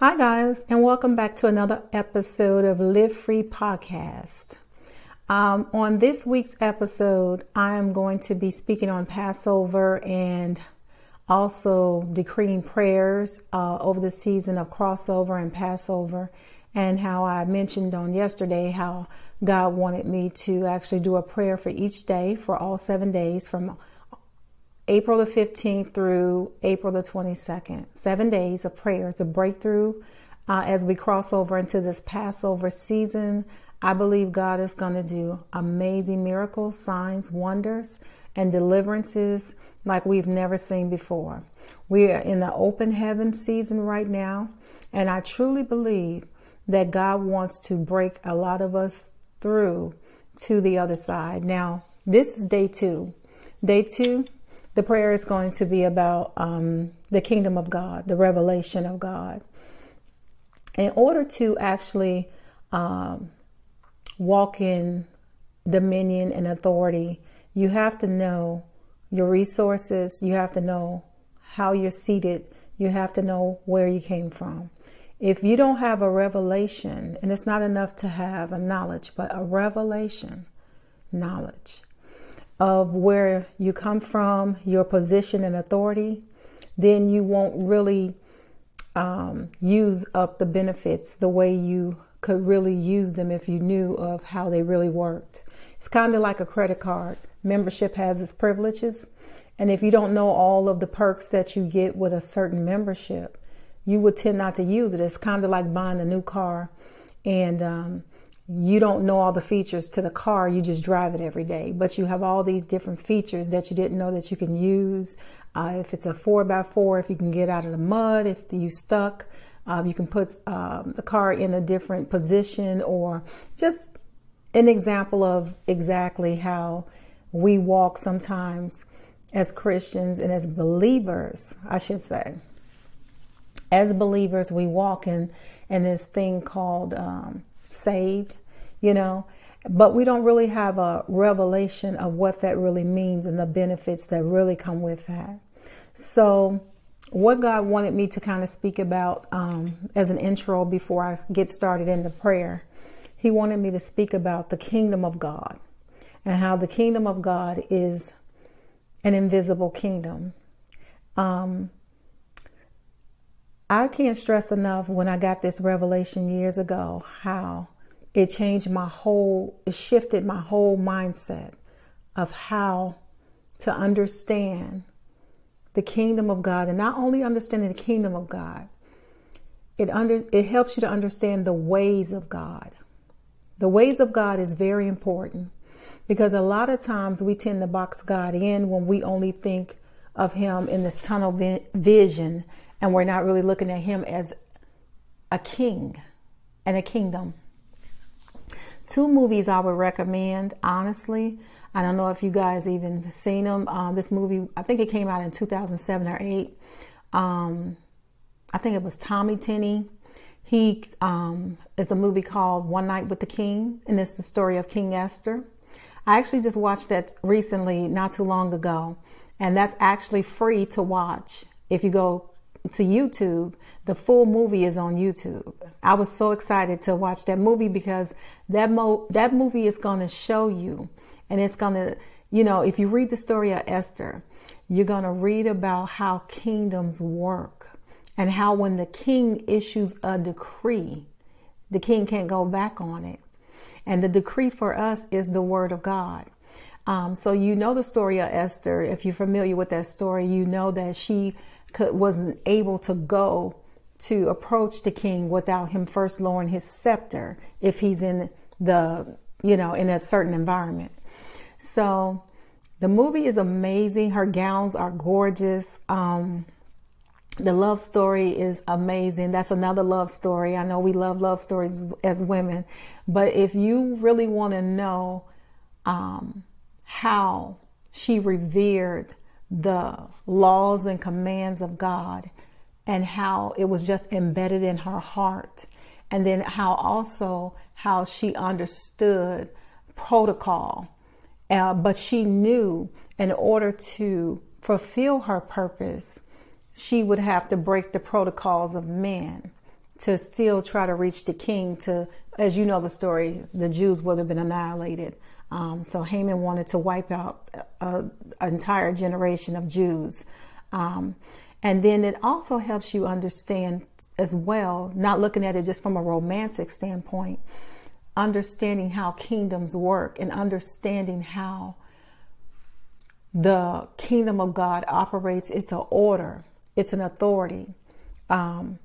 Hi, guys, and welcome back to another episode of Live Free Podcast. Um, on this week's episode, I am going to be speaking on Passover and also decreeing prayers uh, over the season of crossover and Passover, and how I mentioned on yesterday how God wanted me to actually do a prayer for each day for all seven days from April the 15th through April the 22nd. Seven days of prayers, a breakthrough uh, as we cross over into this Passover season. I believe God is going to do amazing miracles, signs, wonders, and deliverances like we've never seen before. We are in the open heaven season right now, and I truly believe that God wants to break a lot of us through to the other side. Now, this is day two. Day two, the prayer is going to be about um, the kingdom of God, the revelation of God. In order to actually um, walk in dominion and authority, you have to know your resources, you have to know how you're seated, you have to know where you came from. If you don't have a revelation, and it's not enough to have a knowledge, but a revelation knowledge, of where you come from, your position and authority, then you won't really um, use up the benefits the way you could really use them if you knew of how they really worked. It's kind of like a credit card. Membership has its privileges. And if you don't know all of the perks that you get with a certain membership, you would tend not to use it. It's kind of like buying a new car and um, you don't know all the features to the car, you just drive it every day. But you have all these different features that you didn't know that you can use. Uh, if it's a four by four, if you can get out of the mud, if you stuck, uh, you can put um, the car in a different position, or just an example of exactly how we walk sometimes as Christians and as believers, I should say. As believers, we walk in in this thing called um, saved, you know, but we don't really have a revelation of what that really means and the benefits that really come with that. So, what God wanted me to kind of speak about um, as an intro before I get started in the prayer, He wanted me to speak about the kingdom of God and how the kingdom of God is an invisible kingdom. Um, I can't stress enough when I got this revelation years ago how it changed my whole, it shifted my whole mindset of how to understand the kingdom of God and not only understanding the kingdom of God, it under it helps you to understand the ways of God. The ways of God is very important because a lot of times we tend to box God in when we only think of him in this tunnel vision and we're not really looking at him as a king and a kingdom. Two movies I would recommend, honestly. I don't know if you guys even seen them. Um, this movie, I think it came out in 2007 or 8. Um, I think it was Tommy Tenney. He um, is a movie called One Night with the King, and it's the story of King Esther. I actually just watched that recently, not too long ago, and that's actually free to watch. If you go to YouTube. The full movie is on YouTube. I was so excited to watch that movie because that mo- that movie is going to show you and it's going to, you know, if you read the story of Esther, you're going to read about how kingdoms work and how when the king issues a decree, the king can't go back on it. And the decree for us is the word of God. Um, so you know the story of Esther. If you're familiar with that story, you know that she wasn't able to go to approach the king without him first lowering his scepter if he's in the, you know, in a certain environment. So the movie is amazing. Her gowns are gorgeous. Um, the love story is amazing. That's another love story. I know we love love stories as women, but if you really want to know um, how she revered the laws and commands of God and how it was just embedded in her heart. And then how also how she understood protocol. Uh, but she knew in order to fulfill her purpose, she would have to break the protocols of men to still try to reach the king to as you know the story the jews would have been annihilated um, so haman wanted to wipe out an entire generation of jews. Um, and then it also helps you understand as well not looking at it just from a romantic standpoint understanding how kingdoms work and understanding how the kingdom of god operates. It's an order. It's an authority. Um,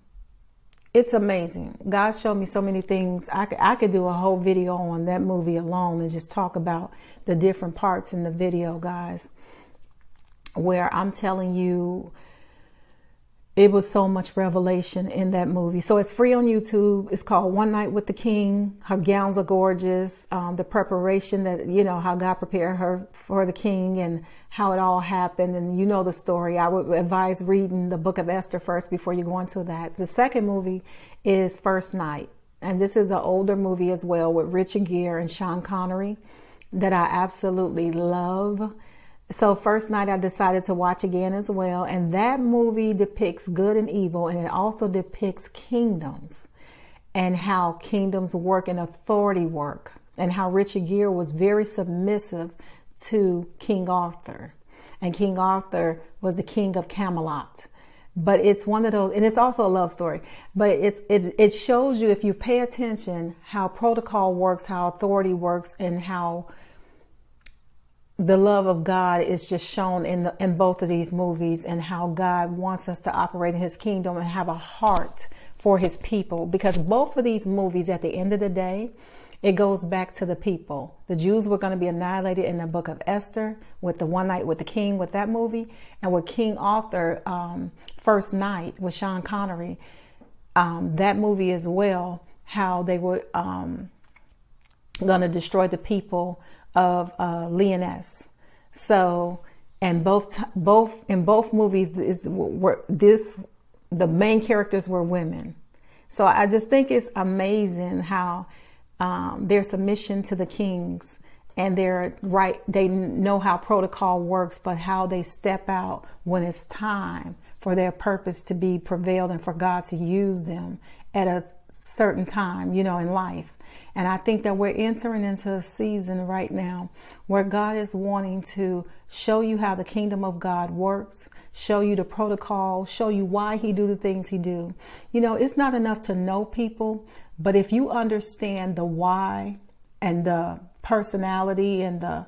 it's amazing. God showed me so many things. I could, I could do a whole video on that movie alone and just talk about the different parts in the video, guys, where I'm telling you it was so much revelation in that movie. So it's free on YouTube. It's called One Night with the King. Her gowns are gorgeous. Um, the preparation that, you know, how God prepared her for the king and how it all happened. And you know the story. I would advise reading the book of Esther first before you go into that. The second movie is First Knight. And this is an older movie as well with Richard Gere and Sean Connery that I absolutely love. So first knight I decided to watch again as well. And that movie depicts good and evil and it also depicts kingdoms and how kingdoms work and authority work and how Richard Gere was very submissive to King Arthur. And King Arthur was the king of Camelot. But it's one of those, and it's also a love story. But it's it it shows you if you pay attention how protocol works, how authority works, and how the love of God is just shown in the, in both of these movies and how God wants us to operate in his kingdom and have a heart for his people because both of these movies at the end of the day it goes back to the people. The Jews were going to be annihilated in the book of Esther with the one night with the king with that movie and with King Arthur um, first knight with Sean Connery um, that movie as well how they were um, going to destroy the people of uh, Lyonesse. So, and both both in both movies were this the main characters were women. So I just think it's amazing how um, their submission to the kings and they're right. They know how protocol works, but how they step out when it's time for their purpose to be prevailed and for God to use them at a certain time, you know, in life. And I think that we're entering into a season right now where God is wanting to show you how the kingdom of God works, show you the protocol, show you why he do the things he do. You know, it's not enough to know people, but if you understand the why and the personality and the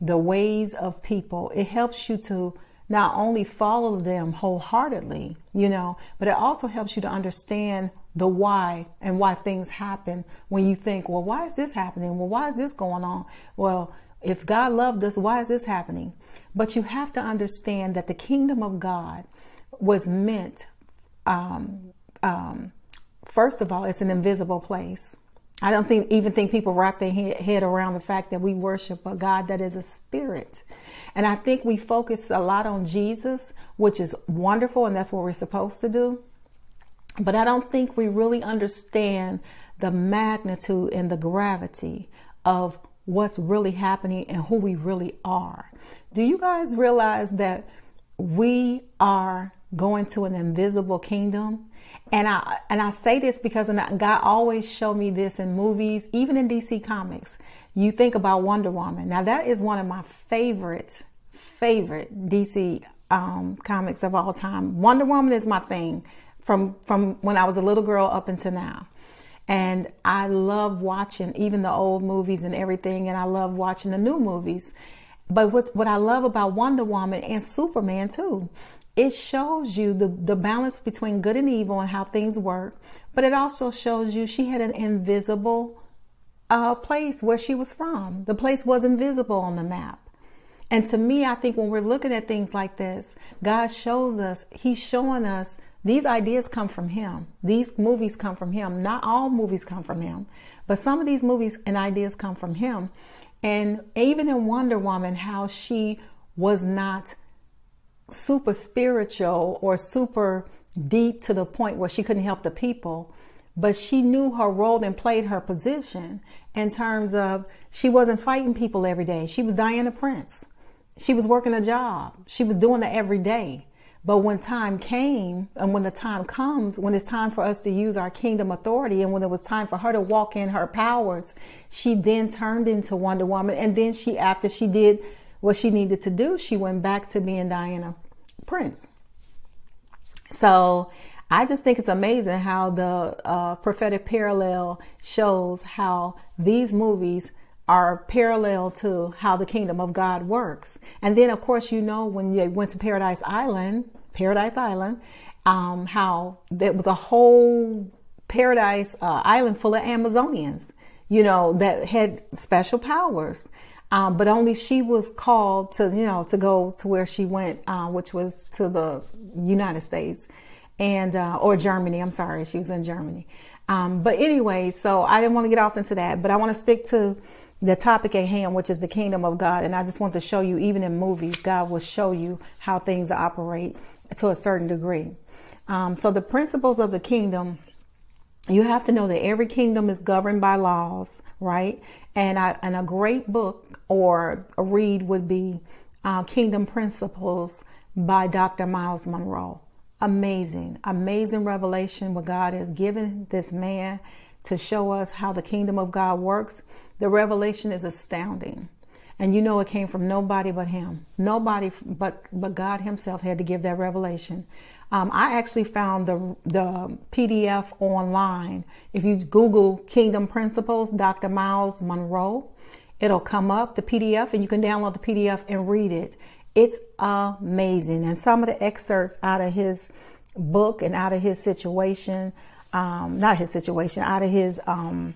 the ways of people, it helps you to not only follow them wholeheartedly, you know, but it also helps you to understand the why and why things happen when you think, well, why is this happening? Well, why is this going on? Well, if God loved us, why is this happening? But you have to understand that the kingdom of God was meant, um, um, first of all, it's an invisible place. I don't think even think people wrap their head around the fact that we worship a God that is a spirit. And I think we focus a lot on Jesus, which is wonderful, and that's what we're supposed to do. But I don't think we really understand the magnitude and the gravity of what's really happening and who we really are. Do you guys realize that we are going to an invisible kingdom? And I and I say this because God always showed me this in movies, even in DC Comics. You think about Wonder Woman. Now that is one of my favorite favorite DC um, comics of all time. Wonder Woman is my thing from from when I was a little girl up until now. And I love watching even the old movies and everything, and I love watching the new movies. But what, what I love about Wonder Woman and Superman too, it shows you the, the balance between good and evil and how things work. But it also shows you she had an invisible uh, place where she was from. The place was invisible on the map. And to me, I think when we're looking at things like this, God shows us, He's showing us these ideas come from him. These movies come from him. Not all movies come from him, but some of these movies and ideas come from him. And even in Wonder Woman, how she was not super spiritual or super deep to the point where she couldn't help the people, but she knew her role and played her position in terms of she wasn't fighting people every day. She was Diana Prince. She was working a job. She was doing it every day But when time came, and when the time comes, when it's time for us to use our kingdom authority, and when it was time for her to walk in her powers, she then turned into Wonder Woman. And then she, after she did what she needed to do, she went back to being Diana Prince. So I just think it's amazing how the uh, prophetic parallel shows how these movies are parallel to how the kingdom of God works. And then, of course, you know, when you went to Paradise Island, Paradise Island, um, how there was a whole paradise uh, island full of Amazonians, you know, that had special powers. Um, but only she was called to, you know, to go to where she went, uh, which was to the United States and, uh, or Germany. I'm sorry. She was in Germany. Um, but anyway, so I didn't want to get off into that, but I want to stick to the topic at hand, which is the kingdom of God. And I just want to show you, even in movies, God will show you how things operate to a certain degree. Um, so the principles of the kingdom, you have to know that every kingdom is governed by laws, right? And, I, and a great book or a read would be uh, Kingdom Principles by Dr. Myles Munroe. Amazing, amazing revelation what God has given this man to show us how the kingdom of God works the revelation is astounding. And you know it came from nobody but him. Nobody but but God himself had to give that revelation. Um, I actually found the the PDF online. If you Google Kingdom Principles, Dr. Myles Munroe, it'll come up the PDF, and you can download the PDF and read it. It's amazing. And some of the excerpts out of his book and out of his situation, um, not his situation, out of his um,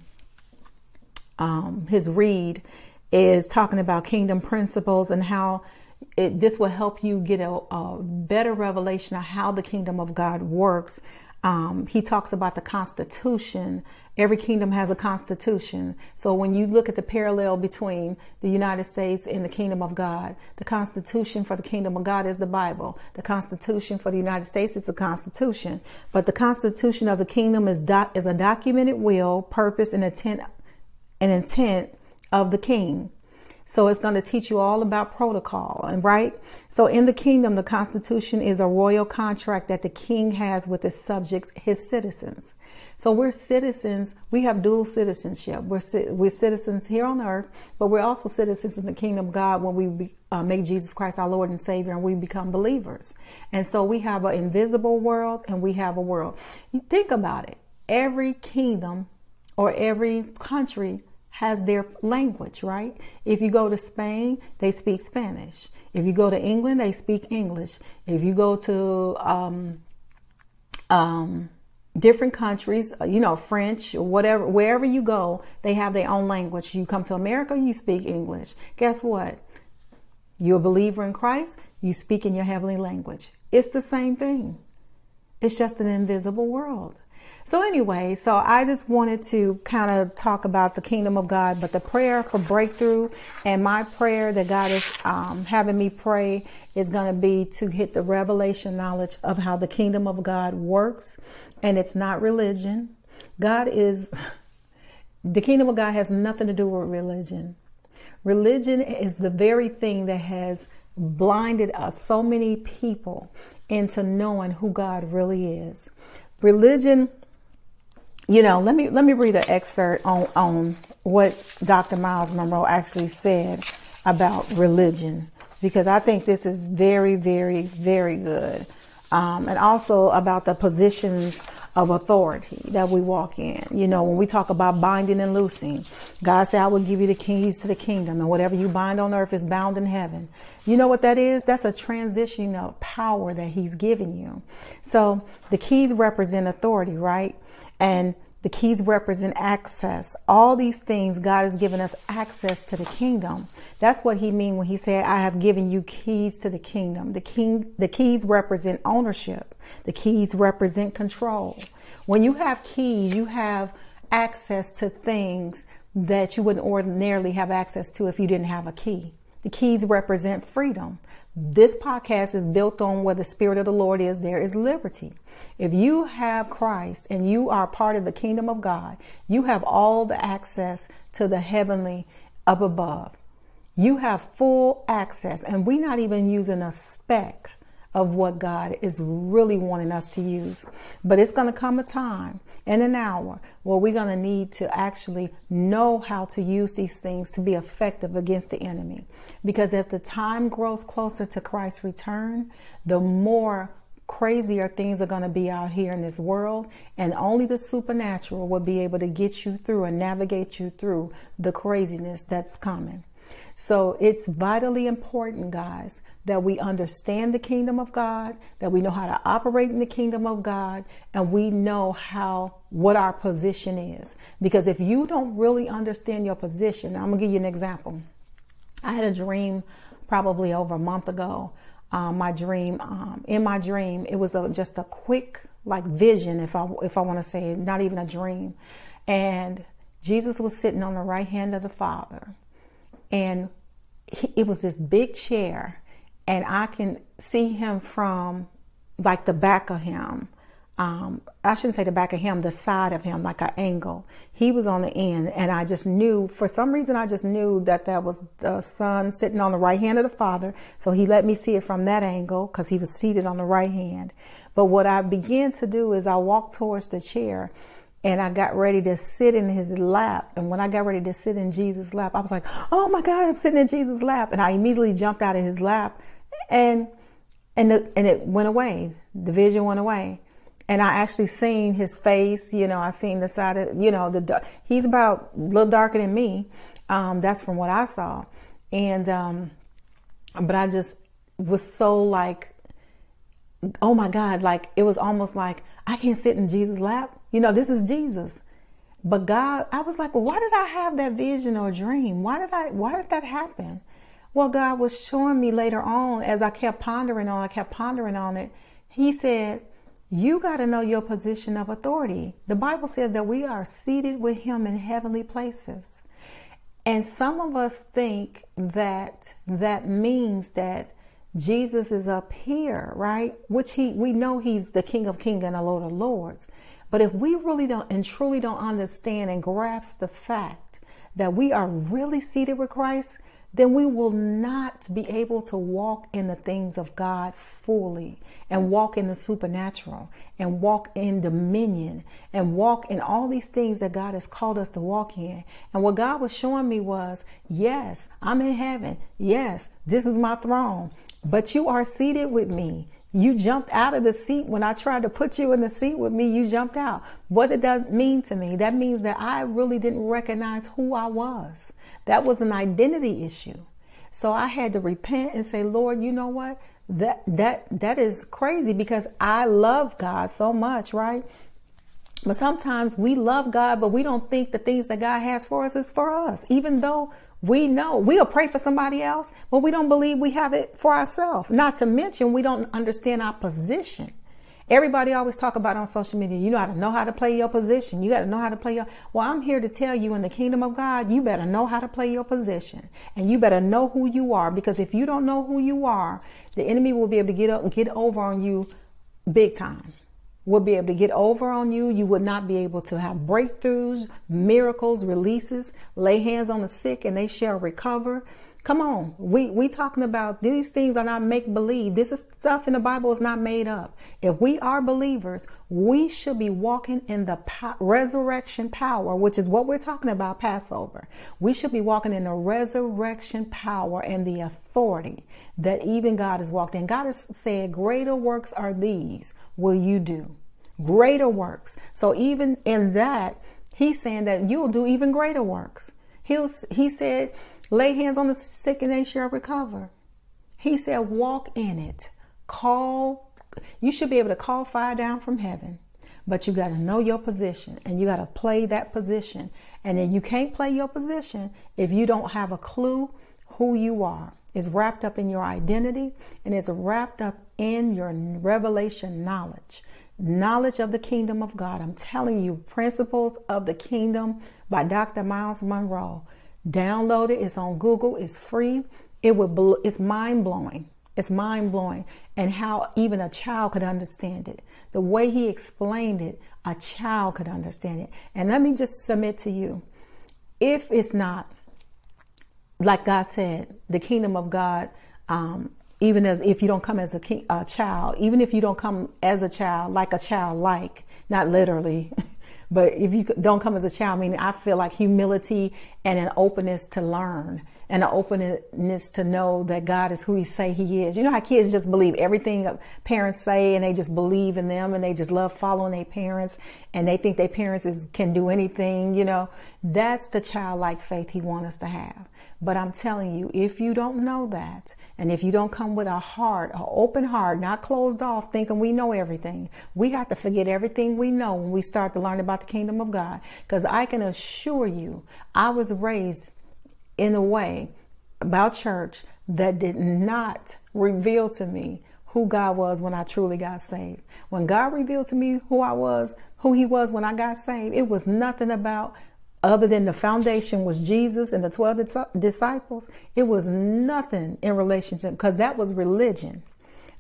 um, his read is talking about kingdom principles and how it, this will help you get a, a, better revelation of how the kingdom of God works. Um, he talks about the Constitution. Every kingdom has a Constitution. So when you look at the parallel between the United States and the kingdom of God, the Constitution for the kingdom of God is the Bible. The Constitution for the United States is the Constitution. But the Constitution of the kingdom is, doc, is a documented will, purpose, and intent and intent of the king. So it's going to teach you all about protocol and right. So in the kingdom, the constitution is a royal contract that the king has with his subjects, his citizens. So we're citizens. We have dual citizenship. We're, we're citizens here on earth, but we're also citizens in the kingdom of God when we be, uh, make Jesus Christ our Lord and Savior and we become believers. And so we have an invisible world and we have a world. You think about it. Every kingdom or every country has their language, right? If you go to Spain, they speak Spanish. If you go to England, they speak English. If you go to um, um, different countries, uh, you know, French or whatever, wherever you go, they have their own language. You come to America, you speak English. Guess what? You're a believer in Christ, you speak in your heavenly language. It's the same thing. It's just an invisible world. So anyway, so I just wanted to kind of talk about the kingdom of God, but the prayer for breakthrough and my prayer that God is um, having me pray is going to be to hit the revelation knowledge of how the kingdom of God works, and it's not religion. God is the kingdom of God has nothing to do with religion. Religion is the very thing that has blinded us, so many people into knowing who God really is. Religion you know, let me let me read an excerpt on on what Dr. Myles Munroe actually said about religion because I think this is very, very, very good, um, and also about the positions of authority that we walk in. You know, when we talk about binding and loosing, God said, I will give you the keys to the kingdom, and whatever you bind on earth is bound in heaven. You know what that is? That's a transition of power that He's given you. So the keys represent authority, right? And the keys represent access. All these things, God has given us access to the kingdom. That's what he mean when he said, I have given you keys to the kingdom. The king, the keys represent ownership. The keys represent control. When you have keys, you have access to things that you wouldn't ordinarily have access to if you didn't have a key. The keys represent freedom. This podcast is built on where the Spirit of the Lord is, there is liberty. If you have Christ and you are part of the kingdom of God, you have all the access to the heavenly up above. You have full access, and we're not even using a speck of what God is really wanting us to use. But it's going to come a time and an hour where we're going to need to actually know how to use these things to be effective against the enemy. Because as the time grows closer to Christ's return, the more crazier things are going to be out here in this world, and only the supernatural will be able to get you through and navigate you through the craziness that's coming. So it's vitally important, guys, that we understand the kingdom of God, that we know how to operate in the kingdom of God, and we know how what our position is. Because if you don't really understand your position, I'm gonna give you an example. I had a dream probably over a month ago. Um, my dream, um, in my dream, it was a, just a quick like vision, if I if I want to say, not even a dream, and Jesus was sitting on the right hand of the Father, and he, it was this big chair and I can see him from like the back of him. Um, I shouldn't say the back of him, the side of him, like an angle. He was on the end, and I just knew, for some reason, I just knew that that was the son sitting on the right hand of the father. So he let me see it from that angle because he was seated on the right hand. But what I began to do is I walked towards the chair and I got ready to sit in his lap. And when I got ready to sit in Jesus' lap, I was like, oh my God, I'm sitting in Jesus' lap. And I immediately jumped out of his lap and and the, and it went away. The vision went away, and I actually seen his face. You know, I seen the side of you know the he's about a little darker than me. Um, that's from what I saw, and um, but I just was so like, oh my God, like it was almost like I can't sit in Jesus' lap. You know, this is Jesus. But God, I was like, well, why did I have that vision or dream? Why did I? Why did that happen? Well, God was showing me later on as I kept pondering on, I kept pondering on it. He said, You got to know your position of authority. The Bible says that we are seated with Him in heavenly places. And some of us think that that means that Jesus is up here, right? Which he we know he's the King of Kings and the Lord of Lords. But if we really don't and truly don't understand and grasp the fact that we are really seated with Christ, then we will not be able to walk in the things of God fully and walk in the supernatural and walk in dominion and walk in all these things that God has called us to walk in. And what God was showing me was, yes, I'm in heaven. Yes, this is my throne, but you are seated with me. You jumped out of the seat when I tried to put you in the seat with me. You jumped out. What did that mean to me? That means that I really didn't recognize who I was. That was an identity issue. So I had to repent and say, Lord, you know what? That that that is crazy because I love God so much, right? But sometimes we love God, but we don't think the things that God has for us is for us, even though we know we'll pray for somebody else, but we don't believe we have it for ourselves. Not to mention, we don't understand our position. Everybody always talk about on social media, you know how to know how to play your position. You got to know how to play your. Well, I'm here to tell you in the kingdom of God, you better know how to play your position, and you better know who you are. Because if you don't know who you are, the enemy will be able to get up, get over on you, big time. Will be able to get over on you. You would not be able to have breakthroughs, miracles, releases, lay hands on the sick, and they shall recover. Come on. We we talking about these things are not make believe. This is stuff in the Bible is not made up. If we are believers, we should be walking in the po- resurrection power, which is what we're talking about Passover. We should be walking in the resurrection power and the authority that even God has walked in. God has said, "Greater works are these will you do." Greater works. So even in that, he's saying that you'll do even greater works. He'll, he said Lay hands on the sick and they shall recover. He said, walk in it. Call, you should be able to call fire down from heaven, but you got to know your position and you got to play that position. And then you can't play your position if you don't have a clue who you are. It's wrapped up in your identity and is wrapped up in your revelation knowledge. Knowledge of the kingdom of God. I'm telling you, Principles of the Kingdom by Dr. Myles Munroe. Download it. It's on Google. It's free. It would. Bl- it's mind blowing. It's mind blowing, and how even a child could understand it. The way he explained it, a child could understand it. And let me just submit to you, if it's not like God said, the kingdom of God um, even as if you don't come as a, king, a child, even if you don't come as a child, like a child, like, not literally, but if you don't come as a child, I mean, I feel like humility and an openness to learn and an openness to know that God is who He say He is. You know how kids just believe everything parents say, and they just believe in them, and they just love following their parents, and they think their parents is, can do anything. You know, that's the childlike faith He wants us to have. But I'm telling you, if you don't know that, and if you don't come with a heart, an open heart, not closed off, thinking we know everything, we got to forget everything we know when we start to learn about the kingdom of God. Because I can assure you, I was raised in a way about church that did not reveal to me who God was when I truly got saved. When God revealed to me who I was, who He was when I got saved, it was nothing about other than the foundation was Jesus and the 12 disciples. It was nothing in relationship because that was religion.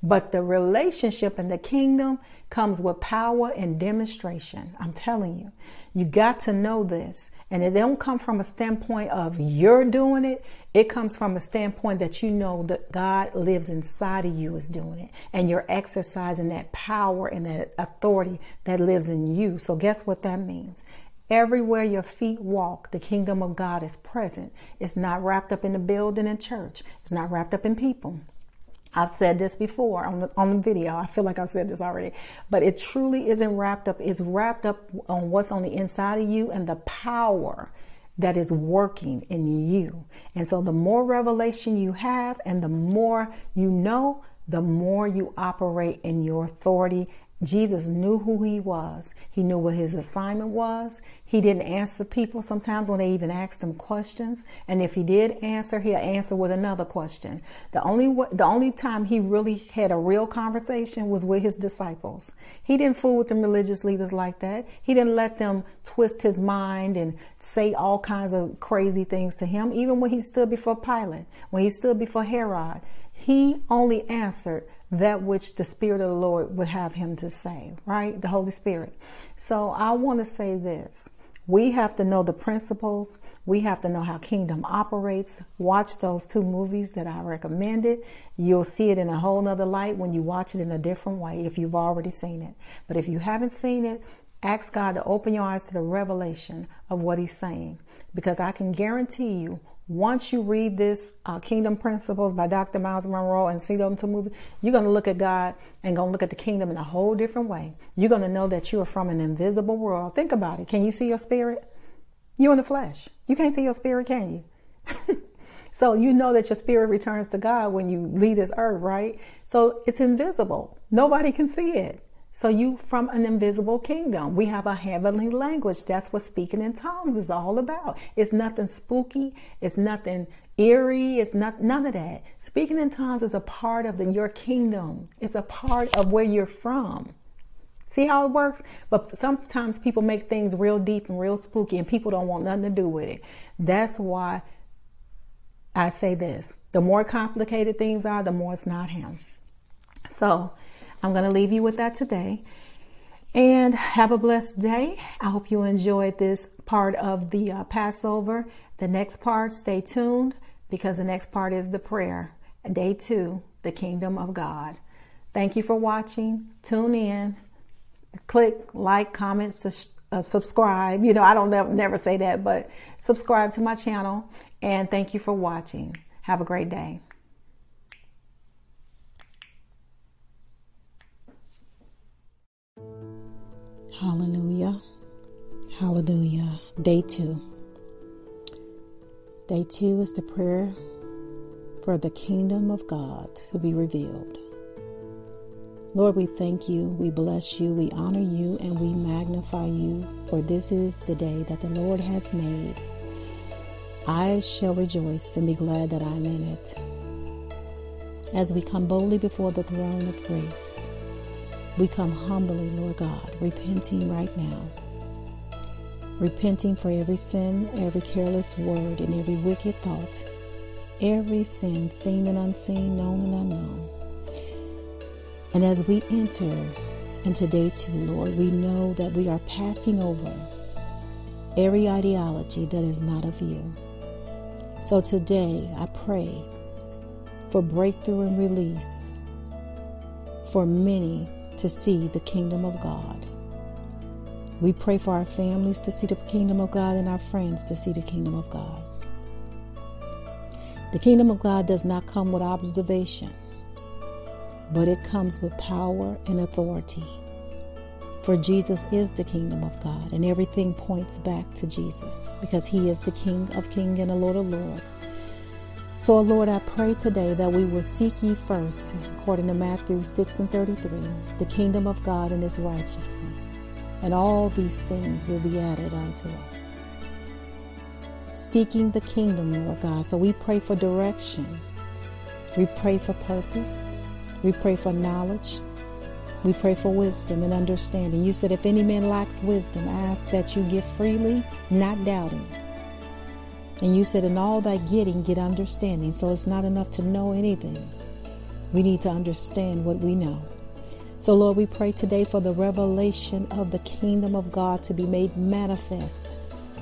But the relationship in the kingdom comes with power and demonstration. I'm telling you, you got to know this. And it don't come from a standpoint of you're doing it. It comes from a standpoint that you know that God lives inside of you is doing it. And you're exercising that power and that authority that lives in you. So guess what that means? Everywhere your feet walk, the kingdom of God is present. It's not wrapped up in the building and church. It's not wrapped up in people. I've said this before on the, on the video. I feel like I've said this already, but it truly isn't wrapped up. It's wrapped up on what's on the inside of you and the power that is working in you. And so the more revelation you have and the more you know, the more you operate in your authority Jesus knew who he was. He knew what his assignment was. He didn't answer people sometimes when they even asked him questions. And if he did answer, he'll answer with another question. The only the only time he really had a real conversation was with his disciples. He didn't fool with the religious leaders like that. He didn't let them twist his mind and say all kinds of crazy things to him. Even when he stood before Pilate, when he stood before Herod, he only answered that which the Spirit of the Lord would have him to say, right? The Holy Spirit. So I want to say this. We have to know the principles. We have to know how kingdom operates. Watch those two movies that I recommended. You'll see it in a whole nother light when you watch it in a different way if you've already seen it. But if you haven't seen it, ask God to open your eyes to the revelation of what He's saying. Because I can guarantee you, once you read this uh, Kingdom Principles by Dr. Myles Munroe and see them to movie, you're going to look at God and going to look at the kingdom in a whole different way. You're going to know that you are from an invisible world. Think about it. Can you see your spirit? You're in the flesh. You can't see your spirit, can you? so you know that your spirit returns to God when you leave this earth, right? So it's invisible. Nobody can see it. So you from an invisible kingdom. We have a heavenly language. That's what speaking in tongues is all about. It's nothing spooky. It's nothing eerie. It's not none of that. Speaking in tongues is a part of the, your kingdom. It's a part of where you're from. See how it works? But sometimes people make things real deep and real spooky and people don't want nothing to do with it. That's why I say this. The more complicated things are, the more it's not him. So I'm going to leave you with that today. And have a blessed day. I hope you enjoyed this part of the uh, Passover. The next part, stay tuned because the next part is the prayer. Day two, the kingdom of God. Thank you for watching. Tune in. Click like, comment, su- uh, subscribe. You know, I don't never, never say that, but subscribe to my channel. And thank you for watching. Have a great day. Hallelujah. Hallelujah. Day two. Day two is the prayer for the kingdom of God to be revealed. Lord, we thank you, we bless you, we honor you, and we magnify you, for this is the day that the Lord has made. I shall rejoice and be glad that I'm in it. As we come boldly before the throne of grace, we come humbly, Lord God, repenting right now. Repenting for every sin, every careless word, and every wicked thought. Every sin, seen and unseen, known and unknown. And as we enter into day two, Lord, we know that we are passing over every ideology that is not of you. So today, I pray for breakthrough and release for many to see the kingdom of God. We pray for our families to see the kingdom of God and our friends to see the kingdom of God. The kingdom of God does not come with observation, but it comes with power and authority. For Jesus is the kingdom of God, and everything points back to Jesus because he is the King of kings and the Lord of lords. So, Lord, I pray today that we will seek ye first, according to Matthew 6 and 33, the kingdom of God and his righteousness, and all these things will be added unto us. Seeking the kingdom, Lord God. So we pray for direction. We pray for purpose. We pray for knowledge. We pray for wisdom and understanding. You said, if any man lacks wisdom, ask that you give freely, not doubting. And you said, in all thy getting, get understanding. So it's not enough to know anything. We need to understand what we know. So, Lord, we pray today for the revelation of the kingdom of God to be made manifest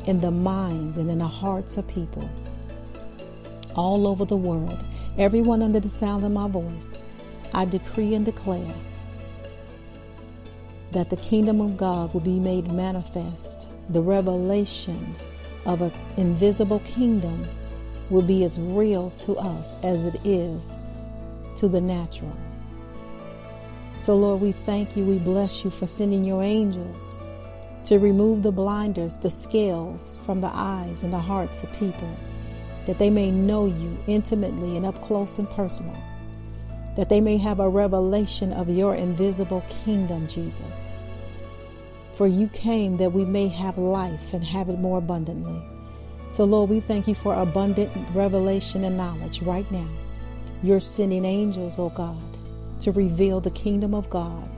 in the minds and in the hearts of people all over the world. Everyone under the sound of my voice, I decree and declare that the kingdom of God will be made manifest. The revelation of an invisible kingdom will be as real to us as it is to the natural. So, Lord, we thank you, we bless you for sending your angels to remove the blinders, the scales from the eyes and the hearts of people, that they may know you intimately and up close and personal that they may have a revelation of your invisible kingdom, Jesus. For you came that we may have life and have it more abundantly. So, Lord, we thank you for abundant revelation and knowledge right now. You're sending angels, oh God, to reveal the kingdom of God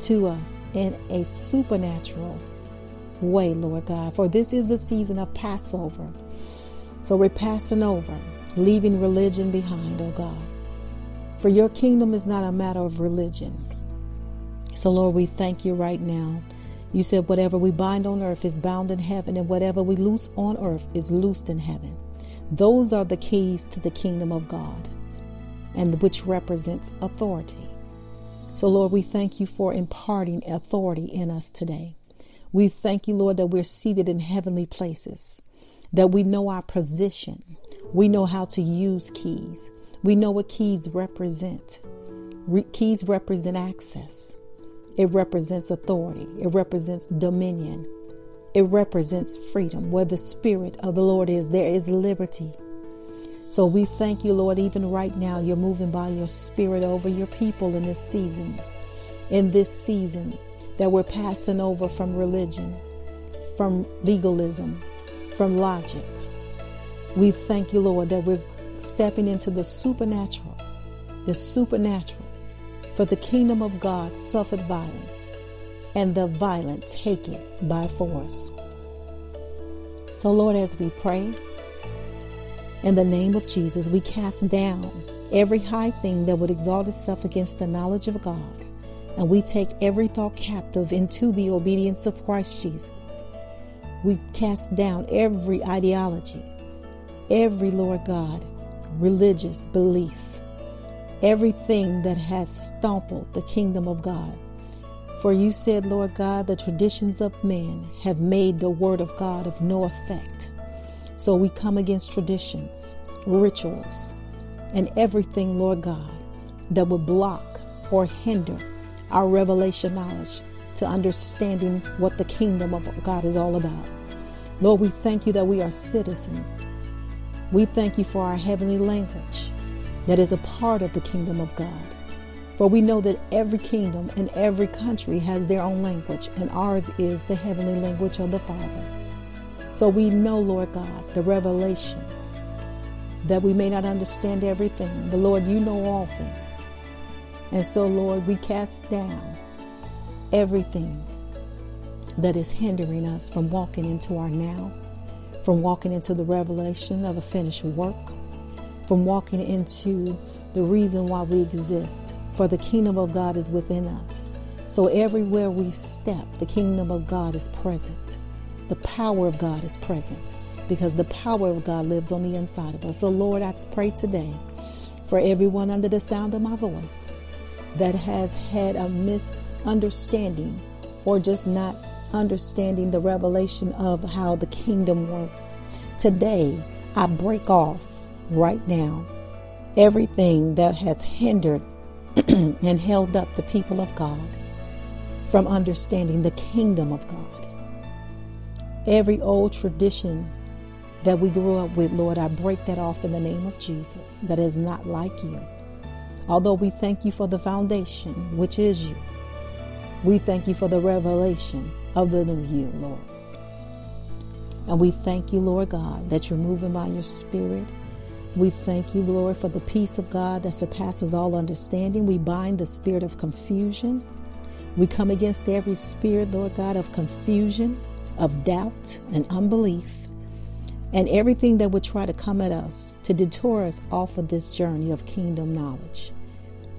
to us in a supernatural way, Lord God. For this is the season of Passover. So we're passing over, leaving religion behind, oh God. For your kingdom is not a matter of religion. So, Lord, we thank you right now. You said, whatever we bind on earth is bound in heaven, and whatever we loose on earth is loosed in heaven. Those are the keys to the kingdom of God, and which represents authority. So, Lord, we thank you for imparting authority in us today. We thank you, Lord, that we're seated in heavenly places, that we know our position, we know how to use keys. We know what keys represent. Re- keys represent access, it represents authority, it represents dominion, it represents freedom. Where the Spirit of the Lord is, there is liberty. So we thank you, Lord, even right now, you're moving by your Spirit over your people in this season. In this season, that we're passing over from religion, from legalism, from logic. We thank you, Lord, that we're stepping into the supernatural, the supernatural. For the kingdom of God suffered violence, and the violent take it by force. So, Lord, as we pray, in the name of Jesus, we cast down every high thing that would exalt itself against the knowledge of God, and we take every thought captive into the obedience of Christ Jesus. We cast down every ideology, every, Lord God, religious belief, everything that has stumbled the kingdom of God. For you said, Lord God, the traditions of men have made the word of God of no effect. So we come against traditions, rituals, and everything, Lord God, that would block or hinder our revelation knowledge to understanding what the kingdom of God is all about. Lord, we thank you that we are citizens we thank you for our heavenly language that is a part of the kingdom of God. For we know that every kingdom and every country has their own language, and ours is the heavenly language of the Father. So we know, Lord God, the revelation that we may not understand everything, but Lord, you know all things. And so, Lord, we cast down everything that is hindering us from walking into our now from walking into the revelation of a finished work, from walking into the reason why we exist. For the kingdom of God is within us. So everywhere we step, the kingdom of God is present. The power of God is present because the power of God lives on the inside of us. So, Lord, I pray today for everyone under the sound of my voice that has had a misunderstanding or just not understanding the revelation of how the kingdom works. Today, I break off right now everything that has hindered and held up the people of God from understanding the kingdom of God. Every old tradition that we grew up with, Lord, I break that off in the name of Jesus that is not like you. Although we thank you for the foundation, which is you, we thank you for the revelation of the new you, Lord. And we thank you, Lord God, that you're moving by your spirit. We thank you, Lord, for the peace of God that surpasses all understanding. We bind the spirit of confusion. We come against every spirit, Lord God, of confusion, of doubt, and unbelief and everything that would try to come at us to detour us off of this journey of kingdom knowledge.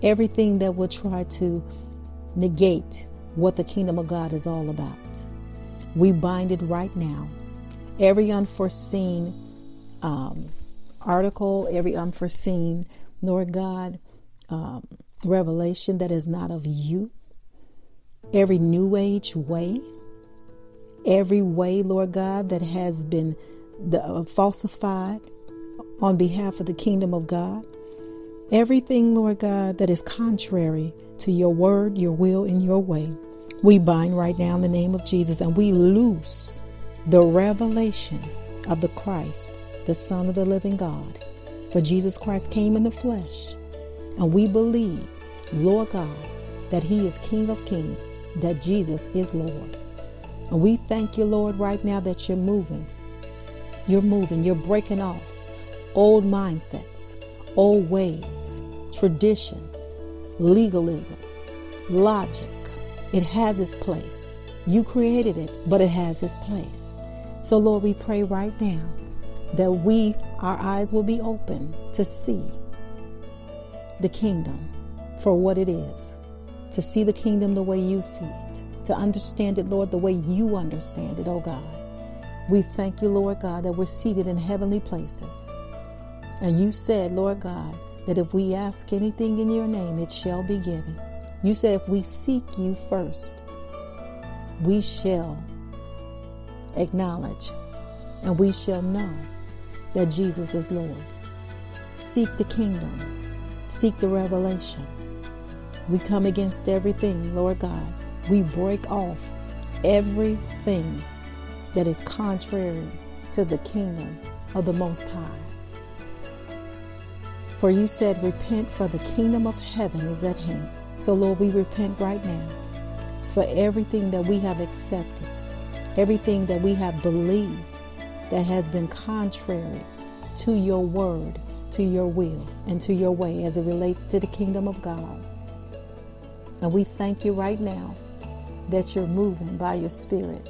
Everything that would try to negate what the kingdom of God is all about. We bind it right now. Every unforeseen um, article, every unforeseen, Lord God, um, revelation that is not of you, every new age way, every way, Lord God, that has been the, uh, falsified on behalf of the kingdom of God. Everything, Lord God, that is contrary to your word, your will, and your way, we bind right now in the name of Jesus and we loose the revelation of the Christ, the Son of the living God. For Jesus Christ came in the flesh, and we believe, Lord God, that He is King of kings, that Jesus is Lord. And we thank you, Lord, right now that you're moving you're moving, you're breaking off old mindsets, old ways, traditions, legalism, logic. It has its place. You created it, but it has its place. So, Lord, we pray right now that we, our eyes will be open to see the kingdom for what it is, to see the kingdom the way you see it, to understand it, Lord, the way you understand it, oh God. We thank you, Lord God, that we're seated in heavenly places. And you said, Lord God, that if we ask anything in your name, it shall be given. You said if we seek you first, we shall acknowledge and we shall know that Jesus is Lord. Seek the kingdom, seek the revelation. We come against everything, Lord God. We break off everything that is contrary to the kingdom of the Most High. For you said, Repent, for the kingdom of heaven is at hand. So, Lord, we repent right now for everything that we have accepted, everything that we have believed that has been contrary to your word, to your will, and to your way as it relates to the kingdom of God. And we thank you right now that you're moving by your spirit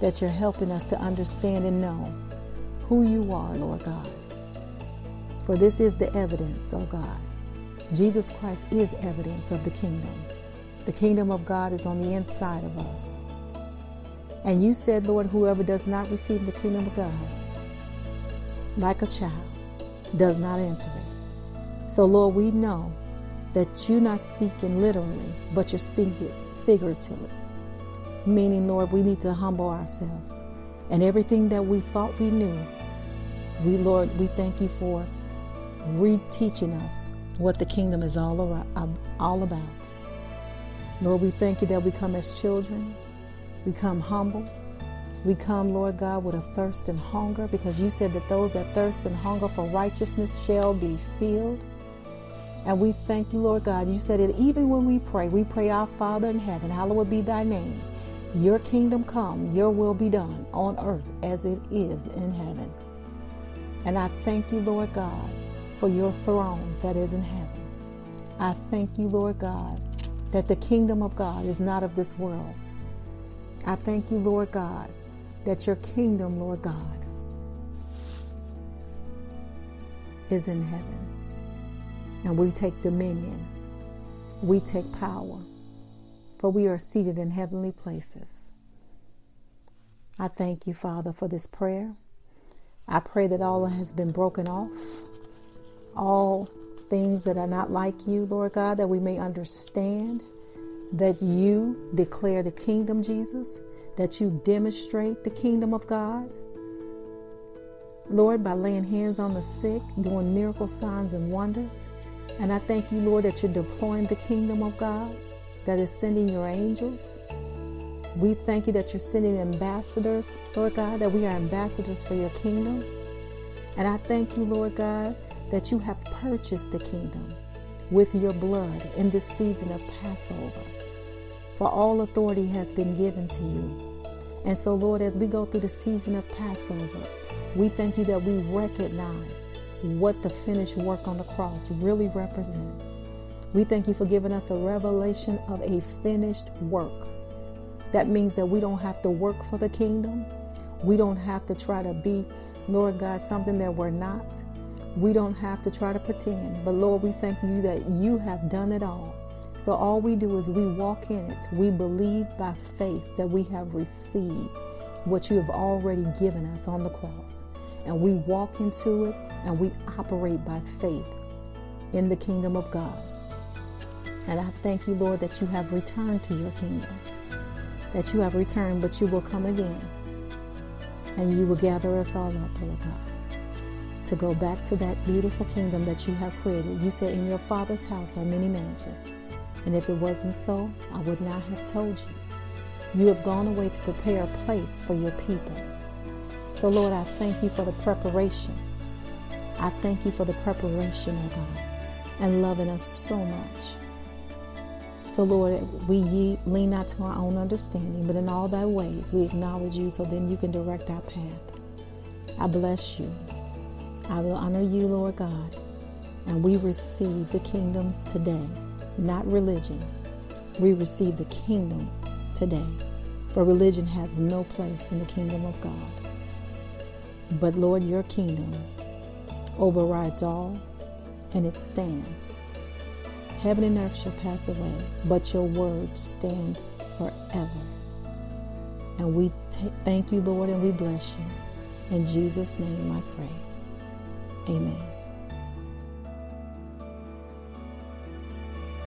that you're helping us to understand and know who you are, Lord God. For this is the evidence, oh God. Jesus Christ is evidence of the kingdom. The kingdom of God is on the inside of us. And you said, Lord, whoever does not receive the kingdom of God, like a child, does not enter it. So, Lord, we know that you're not speaking literally, but you're speaking figuratively. Meaning, Lord, we need to humble ourselves. And everything that we thought we knew, we, Lord, we thank you for reteaching us what the kingdom is all, around, all about. Lord, we thank you that we come as children, we come humble, we come, Lord God, with a thirst and hunger because you said that those that thirst and hunger for righteousness shall be filled. And we thank you, Lord God. You said it even when we pray, we pray, Our Father in heaven, hallowed be thy name. Your kingdom come, your will be done on earth as it is in heaven. And I thank you, Lord God, for your throne that is in heaven. I thank you, Lord God, that the kingdom of God is not of this world. I thank you, Lord God, that your kingdom, Lord God, is in heaven. And we take dominion, we take power, for we are seated in heavenly places. I thank you, Father, for this prayer. I pray that all has been broken off, all things that are not like you, Lord God, that we may understand that you declare the kingdom, Jesus, that you demonstrate the kingdom of God. Lord, by laying hands on the sick, doing miracle signs and wonders. And I thank you, Lord, that you're deploying the kingdom of God, that is sending your angels. We thank you that you're sending ambassadors, Lord God, that we are ambassadors for your kingdom. And I thank you, Lord God, that you have purchased the kingdom with your blood in this season of Passover. For all authority has been given to you. And so, Lord, as we go through the season of Passover, we thank you that we recognize what the finished work on the cross really represents. We thank you for giving us a revelation of a finished work. That means that we don't have to work for the kingdom. We don't have to try to be, Lord God, something that we're not. We don't have to try to pretend. But Lord, we thank you that you have done it all. So all we do is we walk in it. We believe by faith that we have received what you have already given us on the cross. And we walk into it and we operate by faith in the kingdom of God. And I thank you, Lord, that you have returned to your kingdom, that you have returned, but you will come again and you will gather us all up, Lord God, to go back to that beautiful kingdom that you have created. You said, In your Father's house are many mansions. And if it wasn't so, I would not have told you. You have gone away to prepare a place for your people. So, Lord, I thank you for the preparation. I thank you for the preparation, oh God, and loving us so much. So, Lord, we lean not to our own understanding, but in all thy ways we acknowledge you so then you can direct our path. I bless you. I will honor you, Lord God, and we receive the kingdom today, not religion. We receive the kingdom today, for religion has no place in the kingdom of God. But, Lord, your kingdom overrides all, and it stands. Heaven and earth shall pass away, but your word stands forever. And we t- thank you, Lord, and we bless you. In Jesus' name I pray. Amen.